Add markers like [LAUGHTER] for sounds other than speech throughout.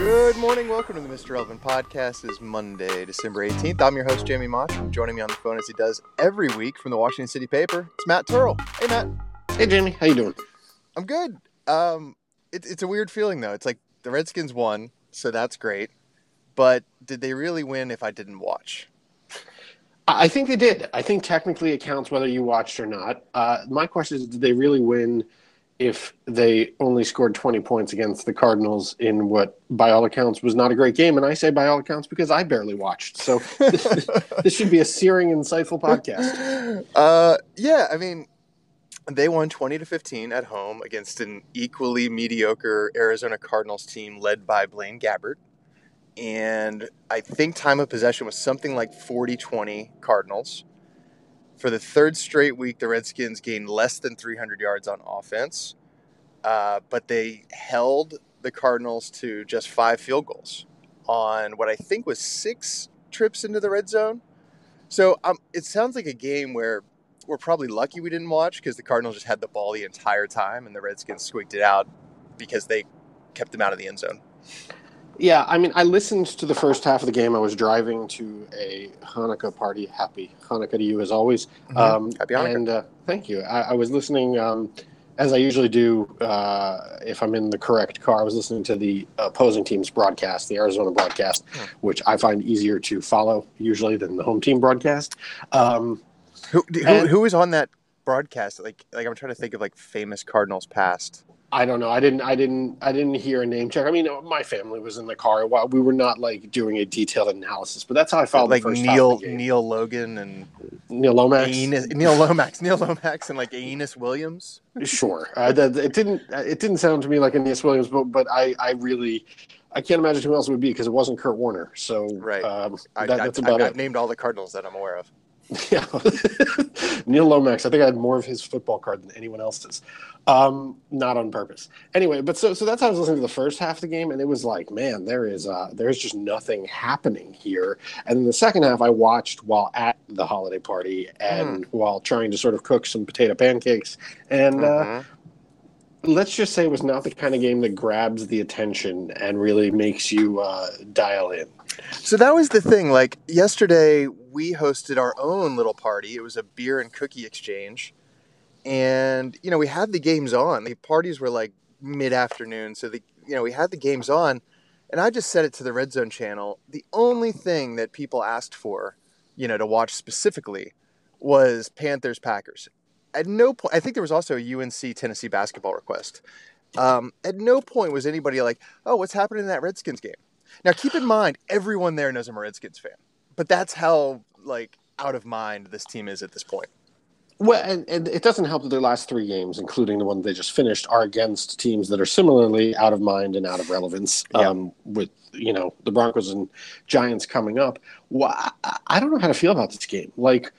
Good morning. Welcome to the Mr. Elvin Podcast. It is Monday, December 18th. I'm your host, Jamie Mosh. Joining me on the phone as he does every week from the Washington City paper, it's Matt Terl. Hey, Matt. Hey, Jamie. How you doing? I'm good. Um, it, it's a weird feeling, though. It's like the Redskins won, so that's great. But did they really win if I didn't watch? I think they did. I think technically it counts whether you watched or not. Uh, my question is, did they really win if they only scored 20 points against the Cardinals in what, by all accounts, was not a great game? And I say by all accounts because I barely watched. So this, [LAUGHS] this should be a searing, insightful podcast. Uh, yeah, I mean, they won 20 to 15 at home against an equally mediocre Arizona Cardinals team led by Blaine Gabbert and I think time of possession was something like 40 20 Cardinals. For the third straight week, the Redskins gained less than 300 yards on offense, uh, but they held the Cardinals to just five field goals on what I think was six trips into the red zone. So um, it sounds like a game where we're probably lucky we didn't watch because the Cardinals just had the ball the entire time and the Redskins squeaked it out because they kept them out of the end zone. Yeah, I mean, I listened to the first half of the game. I was driving to a Hanukkah party. Happy Hanukkah to you, as always. Mm-hmm. Um, Happy Hanukkah. And uh, thank you. I, I was listening, um, as I usually do uh, if I'm in the correct car. I was listening to the opposing team's broadcast, the Arizona broadcast, which I find easier to follow usually than the home team broadcast. Um, who, who, and, who was on that broadcast? Like, like I'm trying to think of like famous Cardinals past. I don't know. I didn't. I didn't. I didn't hear a name check. I mean, my family was in the car. While we were not like doing a detailed analysis, but that's how I felt. Like Neil Neil Logan and Neil Lomax, Neil Lomax, Neil Lomax, and like Aeneas Williams. Sure. Uh, that, it didn't. It didn't sound to me like Aeneas Williams, but but I I really. I can't imagine who else it would be because it wasn't Kurt Warner. So right, um, I, that, that's about I, I've it. named all the Cardinals that I'm aware of. [LAUGHS] Yeah, Neil Lomax. I think I had more of his football card than anyone else's. Um, not on purpose. Anyway, but so so that's how I was listening to the first half of the game, and it was like, man, there is uh, there's just nothing happening here. And then the second half, I watched while at the holiday party and mm. while trying to sort of cook some potato pancakes. And uh, mm-hmm. uh, let's just say it was not the kind of game that grabs the attention and really makes you uh, dial in. So that was the thing. Like yesterday, we hosted our own little party. It was a beer and cookie exchange and you know we had the games on. The parties were like mid afternoon, so the you know we had the games on, and I just set it to the Red Zone channel. The only thing that people asked for, you know, to watch specifically, was Panthers Packers. At no point, I think there was also a UNC Tennessee basketball request. Um, at no point was anybody like, "Oh, what's happening in that Redskins game?" Now, keep in mind, everyone there knows I'm a Redskins fan, but that's how like out of mind this team is at this point. Well, and, and, it doesn't help that their last three games, including the one they just finished, are against teams that are similarly out of mind and out of relevance. Yeah. Um, with you know the Broncos and Giants coming up, well, I, I don't know how to feel about this game. Like,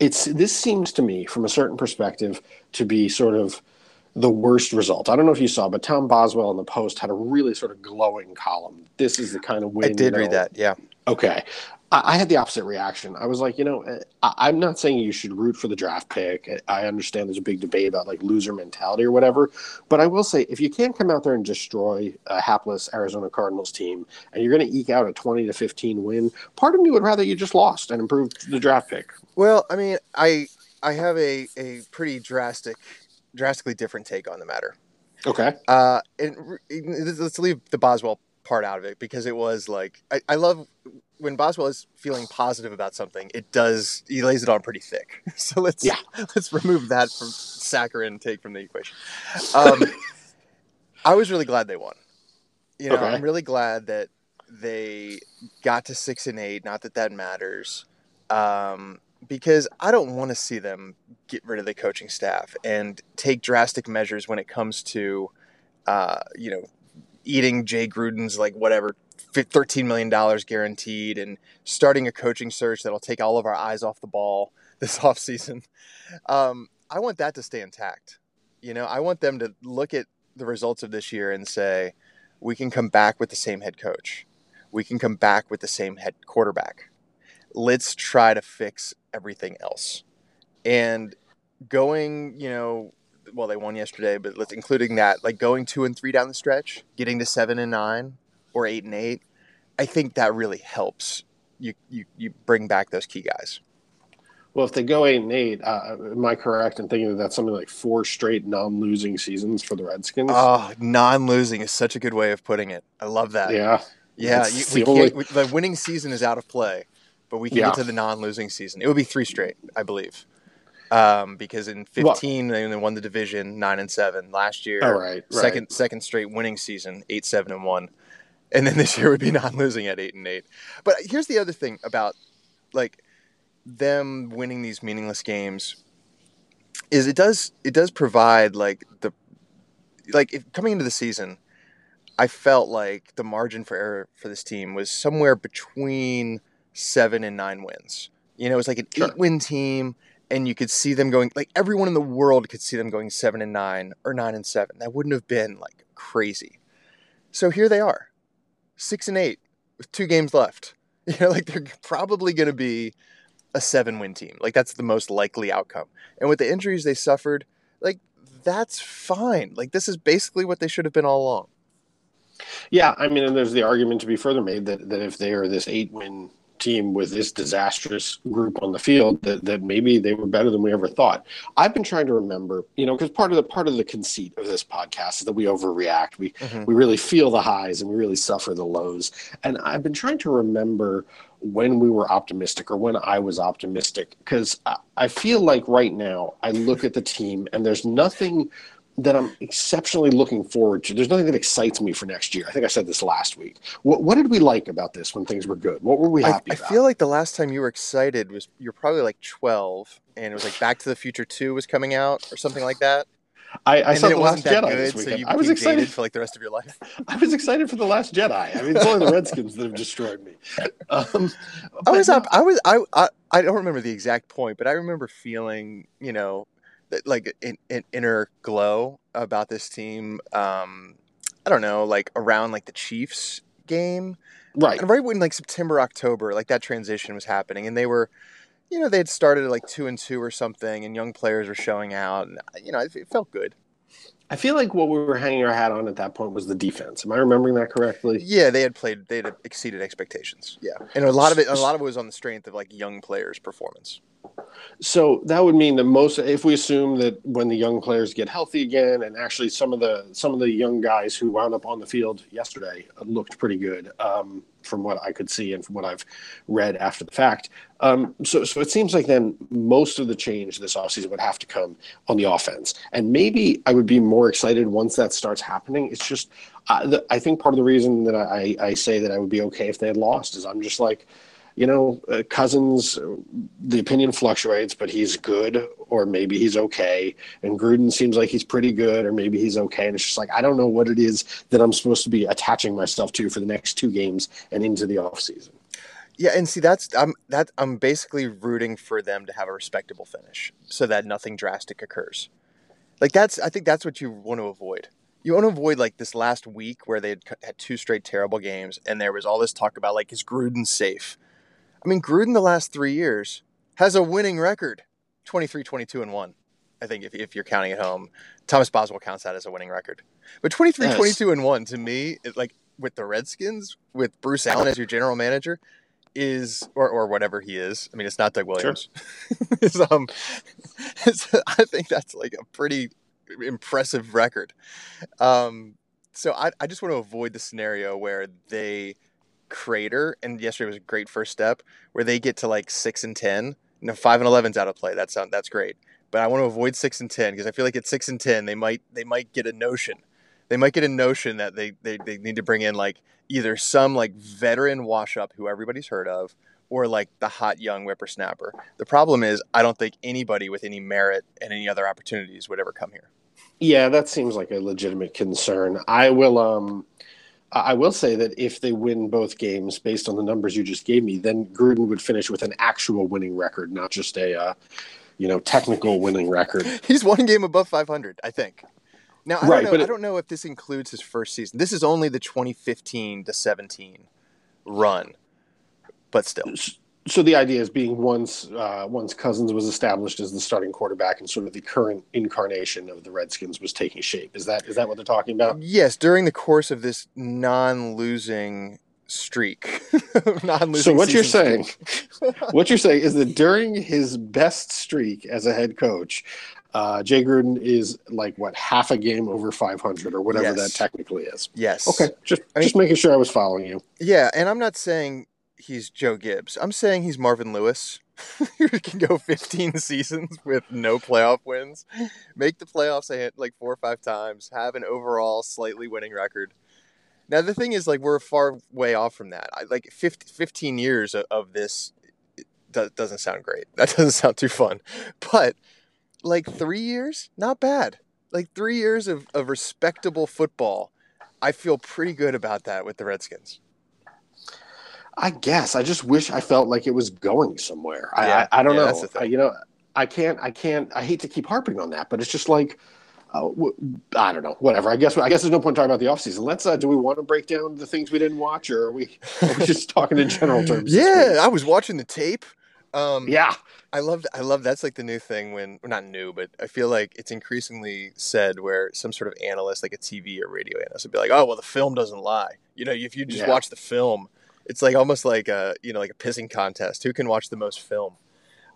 it's this seems to me, from a certain perspective, to be sort of the worst result. I don't know if you saw, but Tom Boswell in the Post had a really sort of glowing column. This is the kind of win. I did read that. Yeah. Okay. I had the opposite reaction. I was like, you know, eh, I'm not saying you should root for the draft pick. I understand there's a big debate about like loser mentality or whatever, but I will say if you can't come out there and destroy a hapless Arizona Cardinals team and you're going to eke out a 20 to 15 win, part of me would rather you just lost and improved the draft pick. Well, I mean, I I have a a pretty drastic, drastically different take on the matter. Okay. Uh, and let's leave the Boswell part out of it because it was like I, I love when Boswell is feeling positive about something, it does he lays it on pretty thick. [LAUGHS] So let's yeah. let's remove that from saccharine take from the equation. Um, [LAUGHS] I was really glad they won. You know, okay. I'm really glad that they got to six and eight. Not that that matters, um, because I don't want to see them get rid of the coaching staff and take drastic measures when it comes to, uh, you know, eating Jay Gruden's like whatever $13 million guaranteed and starting a coaching search that'll take all of our eyes off the ball [LAUGHS] this offseason. Um, I want that to stay intact. You know, I want them to look at the results of this year and say, we can come back with the same head coach. We can come back with the same head quarterback. Let's try to fix everything else. And going, you know, well, they won yesterday, but let's including that, like going two and three down the stretch, getting to seven and nine, or eight and eight, I think that really helps you you you bring back those key guys. Well, if they go eight and eight, uh, am I correct in thinking that that's something like four straight non-losing seasons for the Redskins? Oh, non-losing is such a good way of putting it. I love that. Yeah, yeah. You, we only... we, the winning season is out of play, but we can yeah. get to the non-losing season. It would be three straight, I believe, um, because in fifteen well, they won the division nine and seven last year. Oh, right, second right. second straight winning season eight seven and one, and then [LAUGHS] this year would be non-losing at eight and eight. But here's the other thing about like them winning these meaningless games is it does it does provide like the like if, coming into the season I felt like the margin for error for this team was somewhere between seven and nine wins. You know, it was like an sure. eight win team, and you could see them going like everyone in the world could see them going seven and nine or nine and seven. That wouldn't have been like crazy. So here they are, six and eight with two games left. [LAUGHS] You know, like they're probably going to be a seven win team. Like that's the most likely outcome. And with the injuries they suffered, like that's fine. Like this is basically what they should have been all along. Yeah, I mean, and there's the argument to be further made that, that if they are this eight win team with this disastrous group on the field that, that maybe they were better than we ever thought. I've been trying to remember, you know, because part of the part of the conceit of this podcast is that we overreact. We mm-hmm. we really feel the highs and we really suffer the lows. And I've been trying to remember when we were optimistic or when I was optimistic because I, I feel like right now I look at the team and there's nothing that I'm exceptionally looking forward to. There's nothing that excites me for next year. I think I said this last week. What, what did we like about this when things were good? What were we happy I, I feel like the last time you were excited was you're probably like 12, and it was like Back to the Future 2 was coming out or something like that. I, I saw the Last Jedi good, this weekend. So I was excited for like the rest of your life. [LAUGHS] I was excited for the Last Jedi. I mean, it's only the Redskins that have destroyed me. Um, I was up. I was. I, I. I don't remember the exact point, but I remember feeling, you know, like an, an inner glow about this team. Um, I don't know, like around like the Chiefs game, right? And right when like September, October, like that transition was happening, and they were, you know, they had started at like two and two or something, and young players were showing out, and you know, it, it felt good. I feel like what we were hanging our hat on at that point was the defense. Am I remembering that correctly? Yeah, they had played. They had exceeded expectations. Yeah, and a lot of it, a lot of it was on the strength of like young players' performance. So that would mean that most, if we assume that when the young players get healthy again, and actually some of the some of the young guys who wound up on the field yesterday looked pretty good, um, from what I could see and from what I've read after the fact. Um, so, so it seems like then most of the change this offseason would have to come on the offense, and maybe I would be more excited once that starts happening. It's just, uh, the, I think part of the reason that I, I say that I would be okay if they had lost is I'm just like you know, uh, Cousins, the opinion fluctuates, but he's good, or maybe he's okay. And Gruden seems like he's pretty good, or maybe he's okay. And it's just like, I don't know what it is that I'm supposed to be attaching myself to for the next two games and into the offseason. Yeah, and see that's I'm that I'm basically rooting for them to have a respectable finish so that nothing drastic occurs. Like that's I think that's what you want to avoid. You want to avoid like this last week where they had, had two straight terrible games and there was all this talk about like is Gruden safe? I mean, Gruden the last three years has a winning record 23, 22, and 1. I think if, if you're counting at home, Thomas Boswell counts that as a winning record. But 23, yes. 22, and 1 to me, it, like with the Redskins, with Bruce Allen as your general manager, is or, or whatever he is. I mean, it's not Doug Williams. Sure. [LAUGHS] it's, um, it's, I think that's like a pretty impressive record. Um, so I, I just want to avoid the scenario where they crater, and yesterday was a great first step where they get to like six and ten. Know, five and eleven's out of play. That's that's great. But I want to avoid six and ten because I feel like at six and ten they might they might get a notion. They might get a notion that they, they, they need to bring in like either some like veteran wash up who everybody's heard of or like the hot young whippersnapper. The problem is I don't think anybody with any merit and any other opportunities would ever come here. Yeah, that seems like a legitimate concern. I will um I will say that if they win both games based on the numbers you just gave me, then Gruden would finish with an actual winning record, not just a uh, you know technical winning record. [LAUGHS] He's one game above 500, I think. Now I right, don't know. It, I don't know if this includes his first season. This is only the 2015 to 17 run, but still. So the idea is being once uh, once Cousins was established as the starting quarterback and sort of the current incarnation of the Redskins was taking shape. Is that is that what they're talking about? Yes, during the course of this non-losing streak, [LAUGHS] non-losing. So what you're saying, what you're saying is that [LAUGHS] during his best streak as a head coach, uh, Jay Gruden is like what half a game over 500 or whatever Yes. that technically is. yes. Okay, just I mean- just making sure I was following you. Yeah, and I'm not saying he's Joe Gibbs. I'm saying he's Marvin Lewis. [LAUGHS] who can go 15 [LAUGHS] seasons with no playoff wins, make the playoffs like four or five times, have an overall slightly winning record. Now the thing is, like, we're far way off from that. I, like 50, 15 years of, of this do, doesn't sound great. That [LAUGHS] doesn't sound too fun. But like three years, not bad. Like three years of, of respectable football. I feel pretty good about that with the Redskins. I guess I just wish I felt like it was going somewhere. I Yeah, I, I don't yeah, know. that's the thing. I, you know, I can't. I can't. I hate to keep harping on that, but it's just like. Uh, w- I don't know. Whatever. I guess. I guess there's no point talking about the offseason. Let's. Uh, do we want to break down the things we didn't watch, or are we? Are we just talking in general terms? Yeah. I was watching the tape. Um, Yeah. I love I love that's like the new thing when well, not new, but I feel like it's increasingly said where some sort of analyst, like a TV or radio analyst, would be like, "Oh, well, the film doesn't lie." You know, if you just Yeah. watch the film, it's like almost like a you know like a pissing contest. Who can watch the most film?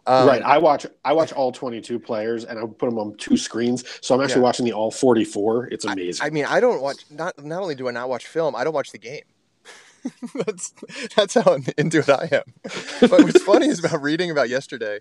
Um, right. I watch. I watch all 22 players, and I put them on two screens. So I'm actually Yeah. watching the all 44. It's amazing. I mean, I don't watch. Not not only do I not watch film, I don't watch the game. [LAUGHS] that's that's how [LAUGHS] into it I am. But what's funny is about reading about yesterday,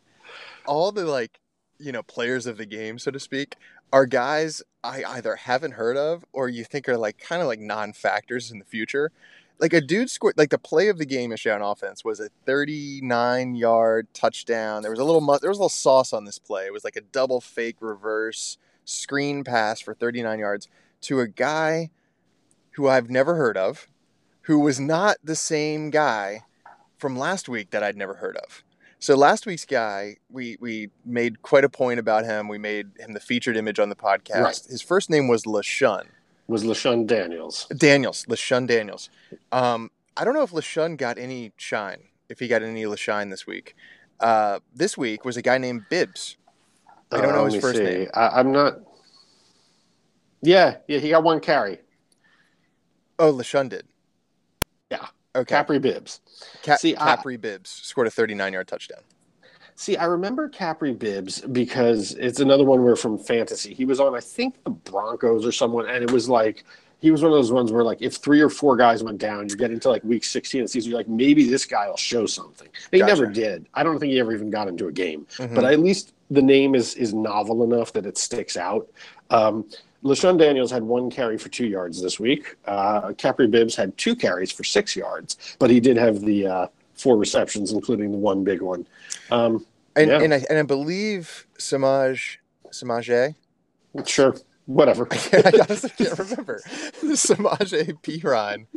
all the like, you know, players of the game, so to speak, are guys I either haven't heard of or you think are like kind of like non-factors in the future. Like a dude scored like the play of the game yesterday on offense was a 39 yard touchdown. There was a little mu- there was a little sauce on this play. It was like a double fake reverse screen pass for 39 yards to a guy who I've never heard of, who was not the same guy from last week that I'd never heard of. So last week's guy, we we made quite a point about him. We made him the featured image on the podcast. Right. His first name was LaShun was LaShun Daniels. Daniels, LaShun Daniels. Um, I don't know if LaShun got any shine, if he got any LaShine this week. Uh, this week was a guy named Bibbs. I don't know Uh, his first see. name. I, I'm not. Yeah, yeah, he got one carry. Oh, LaShun did. Okay. Kapri Bibbs. Cap- See, I- Kapri Bibbs scored a 39 yard touchdown. See, I remember Kapri Bibbs because it's another one where from fantasy he was on, I think the Broncos or someone, and it was like he was one of those ones where like if three or four guys went down, you're getting to like week 16 of the season, you're like maybe this guy will show something. He Gotcha. never did. I don't think he ever even got into a game, Mhm. but at least the name is is novel enough that it sticks out. Um, LaShun Daniels had one carry for two yards this week. Uh, Kapri Bibbs had two carries for six yards, but he did have the uh, four receptions, including the one big one. Um, and Yeah. and, I, and I believe Samaj Samaje. sure, whatever. [LAUGHS] I honestly can't remember. [LAUGHS] Samaje Perine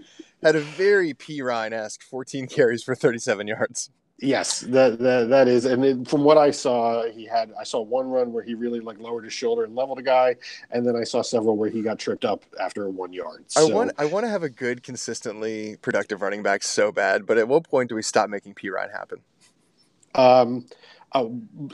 had a very Perine esque 14 carries for 37 yards. Yes, that that, that is, and it, from what I saw, he had. I saw one run where he really like lowered his shoulder and leveled a guy, and then I saw several where he got tripped up after one yard. I want I want to have a good, consistently productive running back so bad, but at what point do we stop making Perine happen? um, uh,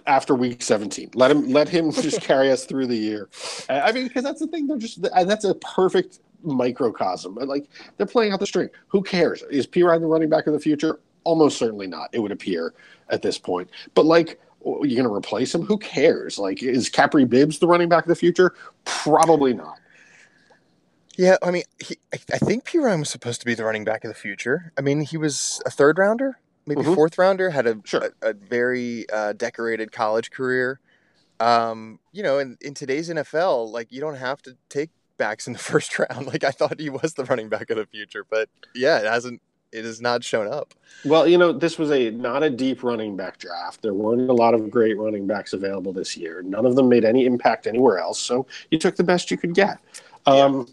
after week seventeen, let him let him [LAUGHS] just carry us through the year. I I mean, because that's the thing. They're just and that's a perfect microcosm. Like they're playing out the string. Who cares? Is P. Ryan the running back of the future? Almost certainly not. It would appear at this point. But like, you're going to replace him? Who cares? Like, is Kapri Bibbs the running back of the future? Probably not. Yeah, I mean, he, I think Perine was supposed to be the running back of the future. I mean, he was a third rounder, maybe Mhm. fourth rounder, had a Sure. a, a very uh, decorated college career. Um, you know, in, in today's NFL, like you don't have to take backs in the [LAUGHS] first round. Like I thought he was the running back of the future, but yeah, it hasn't. It has not shown up. Well, you know, this was a not a deep running back draft. There weren't a lot of great running backs available this year. None of them made any impact anywhere else. So you took the best you could get. Um,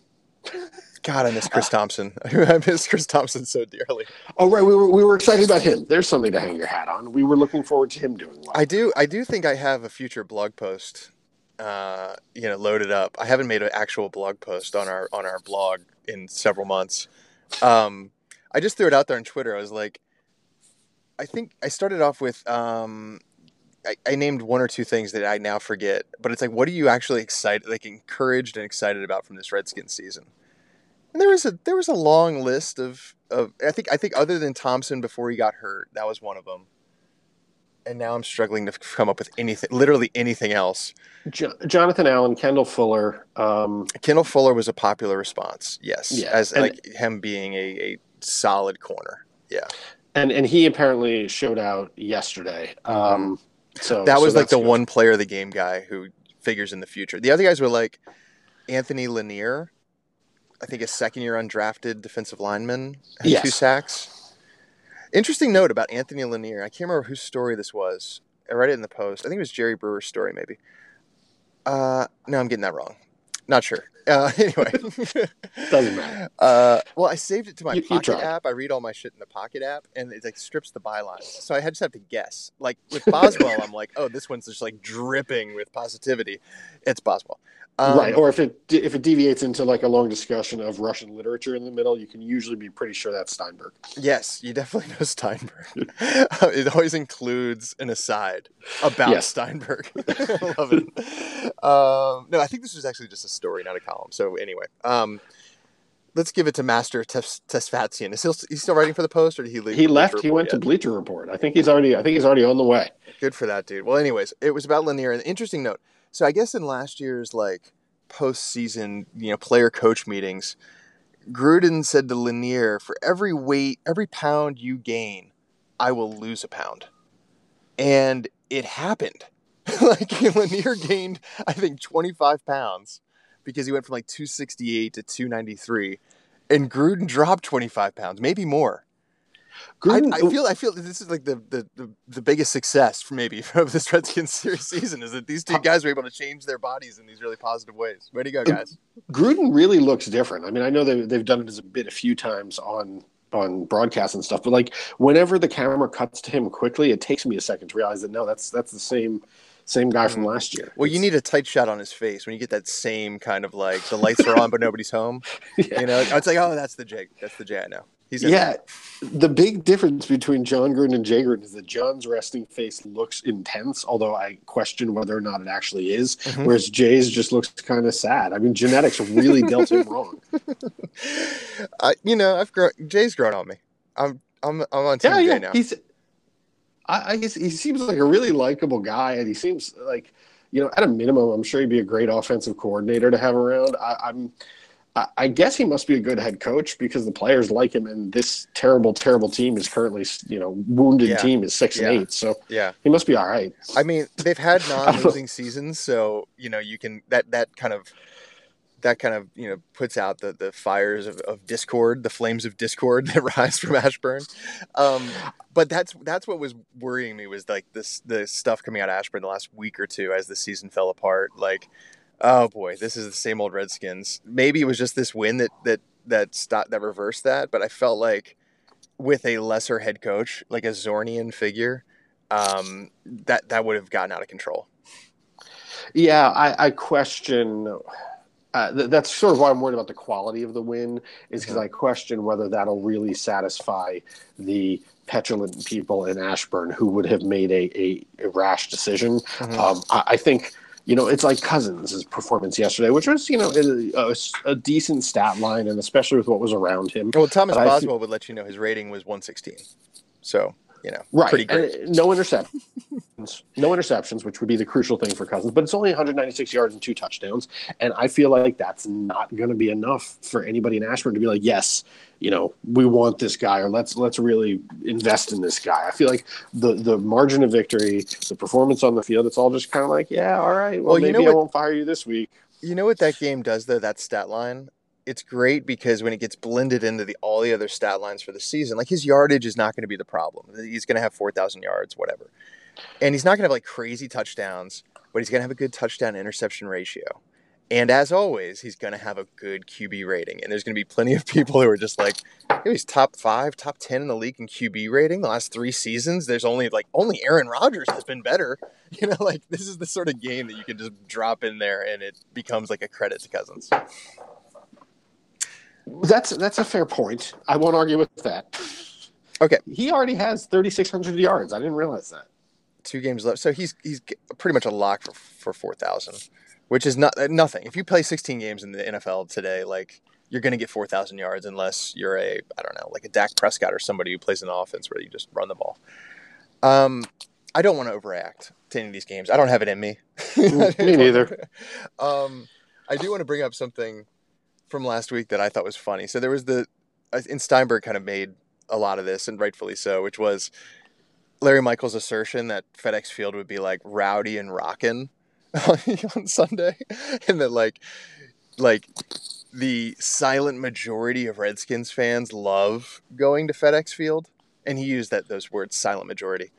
God, I miss Chris Thompson. [LAUGHS] I miss Chris Thompson so dearly. Oh right, we were we were excited about him. There's something to hang your hat on. We were looking forward to him doing well. I do. I do think I have a future blog post, uh, you know, loaded up. I haven't made an actual blog post on our on our blog in several months. Um, I just threw it out there on Twitter. I was like, I think I started off with um, I, I named one or two things that I now forget, but it's like, what are you actually excited, like encouraged and excited about from this Redskins season? And there was a there was a long list of of I think I think other than Thompson before he got hurt, that was one of them. And now I'm struggling to come up with anything, literally anything else. Jo- Jonathan Allen, Kendall Fuller. Um, Kendall Fuller was a popular response, yes, Yeah, as and- like him being a, a solid corner. Yeah, and and he apparently showed out yesterday. Um, so Mm-hmm. that so was like the good. one player of the game guy who figures in the future. The other guys were like Anthony Lanier, I think a second year undrafted defensive lineman, had two sacks. Interesting note about Anthony Lanier. I can't remember whose story this was. I read it in the post. I think it was Jerry Brewer's story, maybe. Uh, no, I'm getting that wrong. Not sure. Uh, [LAUGHS] anyway, [LAUGHS] Doesn't matter. Uh, well, I saved it to my You- you Pocket tried. app. I read all my shit in the Pocket app, and it like strips the bylines. So I had- just have to guess. Like with Boswell, [LAUGHS] I'm like, oh, this one's just like dripping with positivity. It's Boswell, um, right, or if it if it deviates into like a long discussion of Russian literature in the middle, you can usually be pretty sure that's Steinberg. Yes, you definitely know Steinberg. [LAUGHS] it always includes an aside about Yes. Steinberg. [LAUGHS] I love it. Um, no, I think this was actually just a story, not a column. So anyway, um, let's give it to Master Tes- Tesfatsion. Is he, still- he's still writing for the Post, or did he leave? He left. He went Report to? Bleacher Report. I think he's already. I think he's already on the way. Good for that dude. Well, anyways, it was about Lanier. An interesting note. So I guess in last year's like postseason, you know, player coach meetings, Gruden said to Lanier, "For every weight, every pound you gain, I will lose a pound," and it happened. [LAUGHS] like Lanier gained, I think, twenty five pounds because he went from like two sixty eight to two ninety three, and Gruden dropped twenty five pounds, maybe more. I, Gruden, I feel I feel this is like the, the, the, biggest success for maybe [LAUGHS] of this Redskins [LAUGHS] series season is that these two guys were able to change their bodies in these really positive ways. Way to go, guys! Gruden really looks different. I mean, I know they they've done it as a bit a few times on on broadcast and stuff, but like whenever the camera cuts to him quickly, it takes me a second to realize that no, that's that's the same same guy from last year. Mm. Well, you need a tight shot on his face when you get that same kind of like the lights are on but nobody's home. [LAUGHS] Yeah. You know, it's like oh, that's the Jay. That's the Jay I know. He's in Yeah, the big difference between Jon Gruden and Jay Gruden is that Jon's resting face looks intense, although I question whether or not it actually is. Mhm. Whereas Jay's just looks kind of sad. I mean, genetics really dealt him wrong. [LAUGHS] I, you know, I've grown. Jay's grown on me. I'm I'm I'm on Team Yeah, Jay yeah. now. He's, I, I guess he seems like a really likable guy, and he seems like, you know, at a minimum, I'm sure he'd be a great offensive coordinator to have around. I, I'm, I, I guess he must be a good head coach because the players like him, and this terrible, terrible team is currently, you know, wounded Yeah. team is six Yeah. and eight, so yeah. he must be all right. I mean, they've had [LAUGHS] non-losing seasons, so you know you can that that kind of that kind of you know puts out the the fires of, of discord, the flames of discord [LAUGHS] that rise from Ashburn. Um, but that's that's what was worrying me was like this the stuff coming out of Ashburn the last week or two as the season fell apart. Like, oh boy, this is the same old Redskins. Maybe it was just this win that that that stopped that reversed that, but I felt like with a lesser head coach, like a Zornian figure, um, that that would have gotten out of control. Yeah, I, I question. Uh, th- that's sort of why I'm worried about the quality of the win, is because I question whether that'll really satisfy the petulant people in Ashburn who would have made a, a, a rash decision. Mhm. Um, I, I think, you know, it's like Cousins' performance yesterday, which was, you know, a, a, a decent stat line, and especially with what was around him. Well, Thomas But Boswell would let you know his rating was 116. So, you know, Right. pretty great. And no interceptions. no interceptions, which would be the crucial thing for Cousins. But it's only 196 yards and two touchdowns. And I feel like that's not going to be enough for anybody in Ashburn to be like, yes, you know, we want this guy, or let's let's really invest in this guy. I feel like the the margin of victory, the performance on the field, it's all just kind of like, yeah, all right, well, Well, you maybe know I what- won't fire you this week. You know what that game does though? That stat line. It's great because when it gets blended into the all the other stat lines for the season, like his yardage is not going to be the problem. He's going to have 4,000 yards, whatever, and he's not going to have like crazy touchdowns, but he's going to have a good touchdown interception ratio. And as always, he's going to have a good QB rating. And there's going to be plenty of people who are just like, he's top five, top 10 in the league in QB rating the last three seasons. There's only like, only Aaron Rodgers has been better. [LAUGHS] You know, like this is the sort of game that you can just drop in there and it becomes like a credit to Cousins. That's that's a fair point. I won't argue with that. Okay. He already has 3,600 yards. I didn't realize that. Two games left, so he's he's pretty much a lock for for four thousand, which is not nothing. If you play sixteen games in the NFL today, like you're going to get 4,000 yards unless you're a, I don't know, like a Dak Prescott or somebody who plays an offense where you just run the ball. Um, I don't want to overreact to any of these games. I don't have it in me. me [LAUGHS] neither. [LAUGHS] um, I do want to bring up something from last week that I thought was funny. So there was the, and Steinberg kind of made a lot of this, and rightfully so, which was Larry Michaels' assertion that FedEx Field would be like rowdy and rockin' [LAUGHS] on Sunday, and that like, like the silent majority of Redskins fans love going to FedEx Field, and he used that those words, silent majority.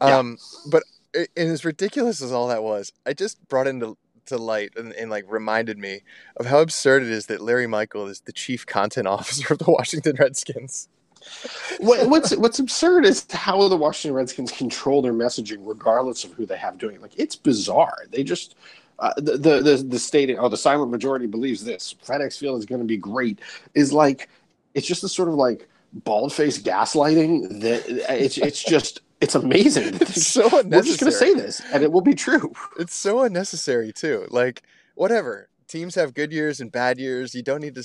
Yeah. Um, but and as ridiculous as all that was, I just brought into to light and, and, like reminded me of how absurd it is that Larry Michael is the chief content [LAUGHS] officer of the Washington Redskins. [LAUGHS] what's what's absurd is how the Washington Redskins control their messaging, regardless of who they have doing it. Like it's bizarre. They just uh, the, the the stating, oh, the silent majority believes this. FedEx Field is going to be great. Is like it's just a sort of like bald faced gaslighting that it's it's just it's amazing. [LAUGHS] It's so unnecessary. We're just going to say this, and it will be true. It's so unnecessary too. Like whatever. Teams have good years and bad years. You don't need to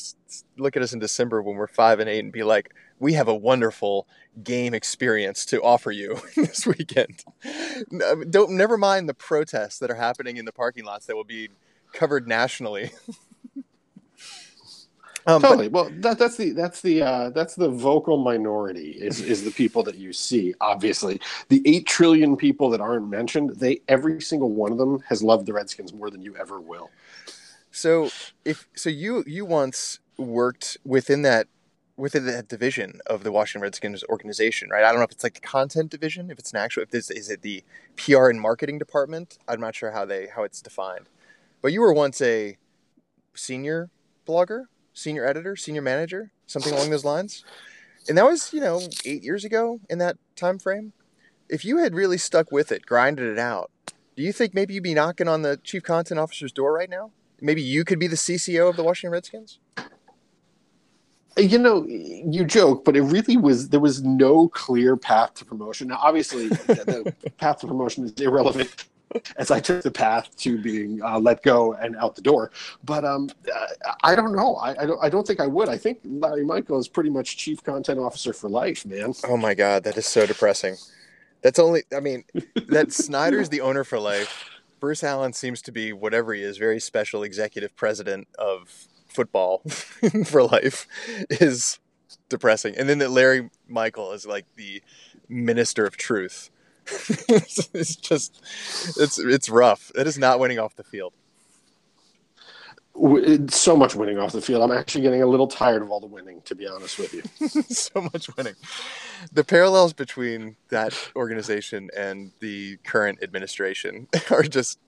look at us in December when we're five and eight and be like, we have a wonderful game experience to offer you [LAUGHS] this weekend. Don't never mind the protests that are happening in the parking lots that will be covered nationally. [LAUGHS] um, totally. But, well, that, that's the that's the uh, that's the vocal minority is is the people that you see. Obviously, the eight trillion people that aren't mentioned, they every single one of them has loved the Redskins more than you ever will. So if so, you you once worked within that within that division of the Washington Redskins organization, right? I don't know if it's like the content division, if it's an actual, if this is it the PR and marketing department. I'm not sure how they how it's defined, but you were once a senior blogger, senior editor, senior manager, something along those lines, and that was you know eight years ago in that time frame. If you had really stuck with it, grinded it out, do you think maybe you'd be knocking on the chief content officer's door right now? Maybe you could be the CCO of the Washington Redskins you know, you joke, but it really was. There was no clear path to promotion. Now, obviously, the, the [LAUGHS] path to promotion is irrelevant as I took the path to being uh, let go and out the door. But um, I don't know. I, I, don't. I don't think I would. I think Larry Michael is pretty much chief content officer for life, man. Oh my god, that is so depressing. That's only. I mean, that Snyder's the owner for life. Bruce Allen seems to be whatever he is, very special executive president of football [LAUGHS] for life is depressing. And then that Larry Michael is like the minister of truth. [LAUGHS] it's just it's it's rough. It is not winning off the field. So much winning off the field. I'm actually getting a little tired of all the winning, to be honest with you. [LAUGHS] so much winning. The parallels between that organization and the current administration [LAUGHS] are just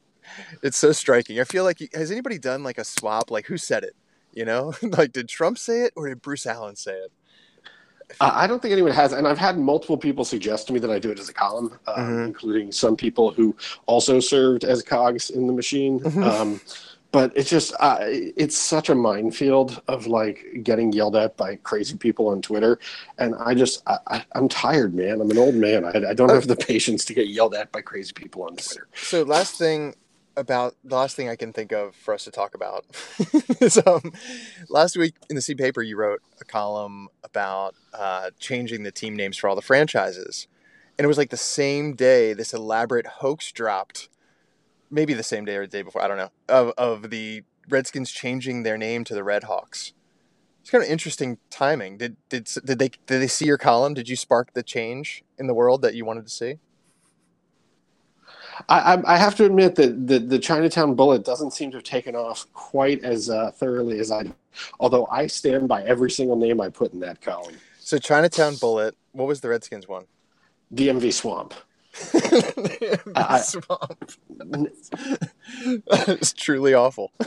it's so striking. I feel like has anybody done like a swap? Like who said it? You know, [LAUGHS] like did Trump say it or did Bruce Allen say it? I don't think anyone has, and I've had multiple people suggest to me that I do it as a column, uh, mm-hmm. including some people who also served as cogs in the machine. Mm-hmm. Um, but it's just uh, it's such a minefield of like getting yelled at by crazy people on Twitter, and I just I, am tired, man. I'm an old man. I, I don't have the patience to get yelled at by crazy people on Twitter. So last thing about the last thing I can think of for us to talk about [LAUGHS] is um, last week in the C paper you wrote a column about uh, changing the team names for all the franchises, and it was like the same day this elaborate hoax dropped, maybe the same day or the day before I don't know of of the Redskins changing their name to the Red Hawks. It's kind of interesting timing. Did did did they did they see your column? Did you spark the change in the world that you wanted to see? I, I, have to admit that the, the Chinatown Bullet doesn't seem to have taken off quite as uh, thoroughly as I. Although I stand by every single name I put in that column. So Chinatown Bullet. What was the Redskins one? DMV Swamp. [LAUGHS] I, Swamp. it's [LAUGHS] truly awful. [LAUGHS]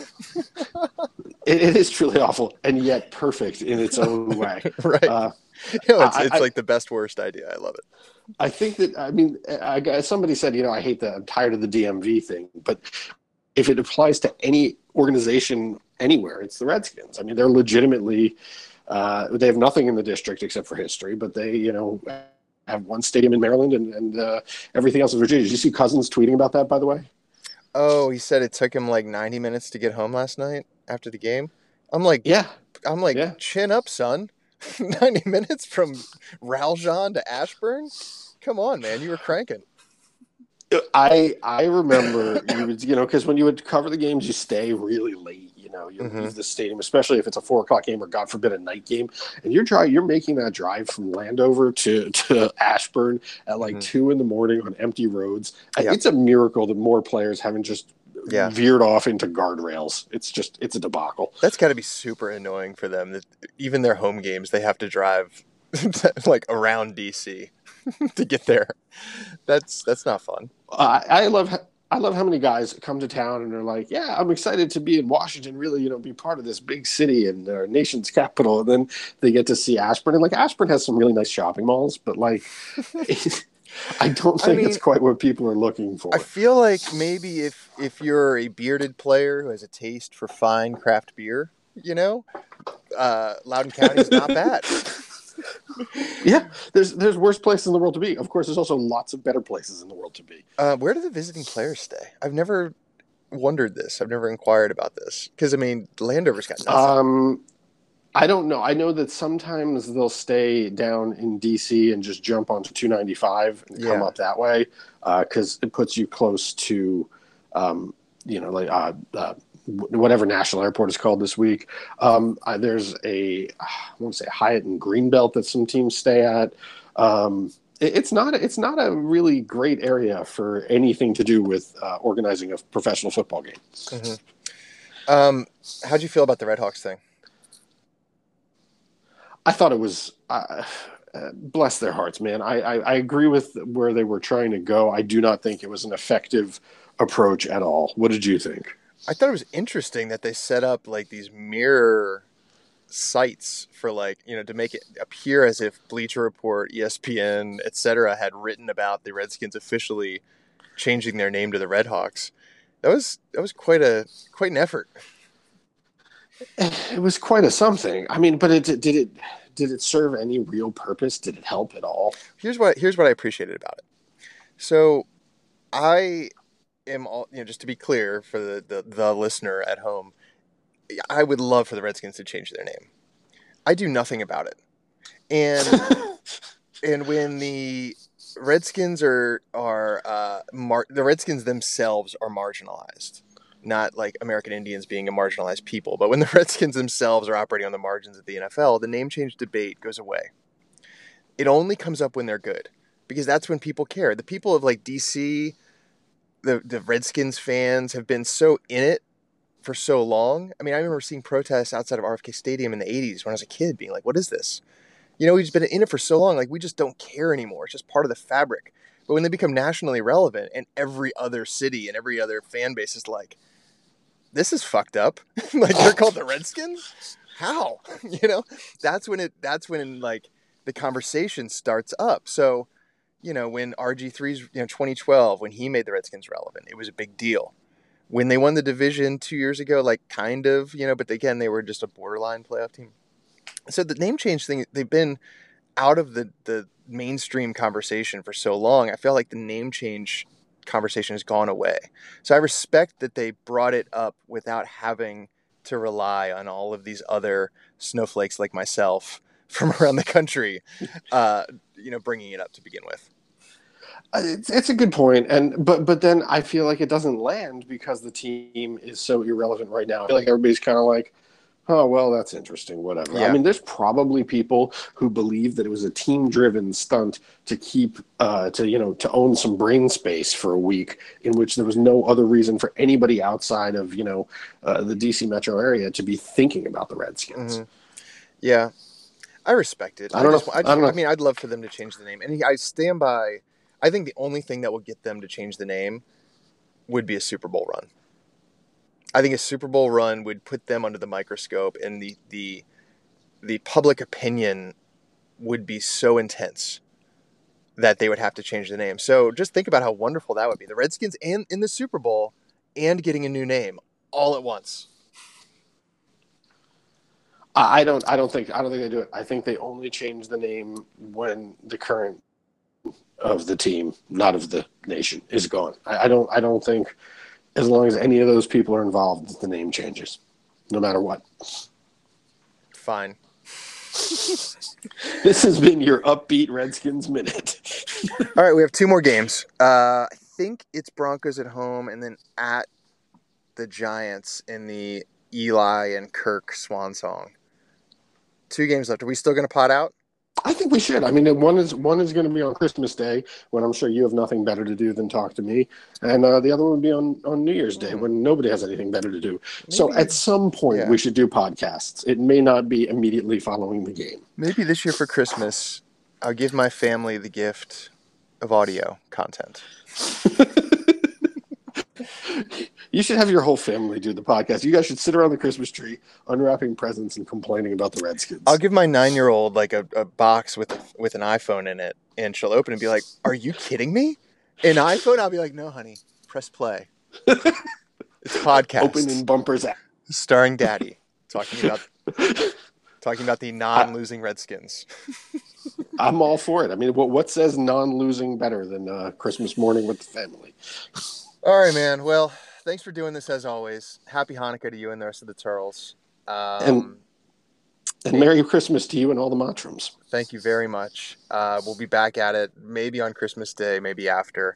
it, it is truly awful, and yet perfect in its own way. right. Uh, you know, it's, I, it's I, like the best worst idea. I love it. I think that I mean, I, somebody said, you know, I hate the, I'm tired of the DMV thing, but if it applies to any organization anywhere, it's the Redskins. I mean, they're legitimately Uh, they have nothing in the district except for history, but they, you know, have one stadium in Maryland and, and uh, everything else in Virginia. Did you see Cousins tweeting about that, by the way? Oh, he said it took him like 90 minutes to get home last night after the game. I'm like, yeah, I'm like, yeah. chin up, son. [LAUGHS] 90 minutes from Raljon to Ashburn. Come on, man, you were cranking. I I remember you would you know because when you would cover the games, you stay really late. You know, you Mhm. leave the stadium, especially if it's a four o'clock game or God forbid a night game, and you're dry, you're making that drive from Landover to to Ashburn at like Mhm. two in the morning on empty roads. Yeah. It's a miracle that more players haven't just Yeah. veered off into guardrails. It's just it's a debacle. That's got to be super annoying for them. That even their home games, they have to drive [LAUGHS] like around DC [LAUGHS] to get there. That's that's not fun. I, I love I love how many guys come to town and they're like, "Yeah, I'm excited to be in Washington. Really, you know, be part of this big city and our nation's capital." And then they get to see Ashburn, and like Ashburn has some really nice shopping malls, but like, [LAUGHS] I don't I think mean- it's quite what people are looking for. I feel like maybe if if you're a bearded player who has a taste for fine craft beer, you know, uh, Loudoun County is not bad. [LAUGHS] [LAUGHS] yeah, there's there's worse places in the world to be. Of course, there's also lots of better places in the world to be. Uh, where do the visiting players stay? I've never wondered this. I've never inquired about this because I mean, Landover's got nothing. Um, I don't know. I know that sometimes they'll stay down in DC and just jump onto 295 and come up that way because it puts you close to, um, you know, like uh, uh, whatever national airport is called this week. Um, uh, there's a, I want to say Hyatt and Greenbelt that some teams stay at. Um, it- it's not. It's not a really great area for anything to do with uh, organizing a professional football game. Mhm. Um, how'd you feel about the Red Hawks thing? I thought it was uh, uh, bless their hearts, man. I, I I agree with where they were trying to go. I do not think it was an effective approach at all. What did you think? I thought it was interesting that they set up like these mirror sites for like you know to make it appear as if Bleacher Report, ESPN, etc. had written about the Redskins officially changing their name to the Redhawks. That was that was quite a quite an effort. It was quite a something. I mean, but it did it did it serve any real purpose? Did it help at all? Here's what here's what I appreciated about it. So, I am all you know. Just to be clear for the the, the listener at home, I would love for the Redskins to change their name. I do nothing about it, and [LAUGHS] and when the Redskins are are uh, mar- the Redskins themselves are marginalized, not like American Indians being a marginalized people, but when the [LAUGHS] Redskins themselves are operating on the margins of the NFL, the name change debate goes away. It only comes up when they're good, because that's when people care. The people of like DC, the the Redskins fans have been so in it for so long. I mean, I remember seeing protests outside of RFK Stadium in the '80s when I was a kid, being like, "What is this?" You know, we've just been in it for so long, like we just don't care anymore. It's just part of the fabric. But when they become nationally relevant, and every other city and every other fan base is like, "This is fucked up," [LAUGHS] like they're called the Redskins. How? [LAUGHS] You know, that's when it. That's when like the conversation starts up. So, you know, when RG3's, you know, 2012, when he made the Redskins relevant, it was a big deal. When they won the division two years ago, like kind of, you know, but again, they were just a borderline playoff team. So the name change thing, they've been out of the, the mainstream conversation for so long. I feel like the name change conversation has gone away. So I respect that they brought it up without having to rely on all of these other snowflakes like myself [LAUGHS] from around the country, [LAUGHS] uh, you know, bringing it up to begin with. Uh, It's, it's a good point, and but but then I feel like it doesn't land because the team is so irrelevant right now. I feel like everybody's kind of like, oh well, that's interesting, whatever. Yeah. I mean, there's probably people who believe that it was a team-driven stunt to keep uh, to you know to own some brain space for a week, in which there was no other reason for anybody outside of you know uh, the DC metro area to be thinking about the Redskins. Mhm. Yeah, I respect it. I don't just, know. I, I don't know. I mean, I'd love for them to change the name, and I stand by. I think the only thing that will get them to change the name would be a Super Bowl run. I think a Super Bowl run would put them under the microscope, and the the the public opinion would be so intense that they would have to change the name. So just think about how wonderful that would be. The Redskins and in the Super Bowl and getting a new name all at once. I don't. I don't think. I don't think they do it. I think they only change the name when the current of the team, not of the nation, is gone. I, I don't. I don't think as long as any of those people are involved, the name changes, no matter what. Fine. [LAUGHS] this has been your upbeat Redskins minute. [LAUGHS] All right, we have two more games. Uh, I think it's Broncos at home, and then at the Giants in the Eli and Kirk Swan Song. Two games left. Are we still going to pot out? I think we should. I mean, one is one is going to be on Christmas Day when I'm sure you have nothing better to do than talk to me, and uh, the other one would be on on New Year's Day mm. when nobody has anything better to do. Maybe, so at some point yeah. we should do podcasts. It may not be immediately following the game. Maybe this year for Christmas, I'll give my family the gift of audio content. [LAUGHS] You should have your whole family do the podcast. You guys should sit around the Christmas tree, unwrapping presents and complaining about the Redskins. I'll give my nine year old like a, a box with with an iPhone in it, and she'll open it and be like, "Are you kidding me? An iPhone?" I'll be like, "No, honey, press play." it's podcast. Opening bumpers app. starring Daddy talking about talking about the non-losing Redskins. [LAUGHS] I'm all for it. I mean, what what says non-losing better than uh, Christmas morning with the family? All right, man. Well, thanks for doing this as always. Happy Hanukkah to you and the rest of the Terls. Um, and, and Merry Christmas to you and all the Mottrums. Thank you very much. Uh, we'll be back at it maybe on Christmas Day, maybe after.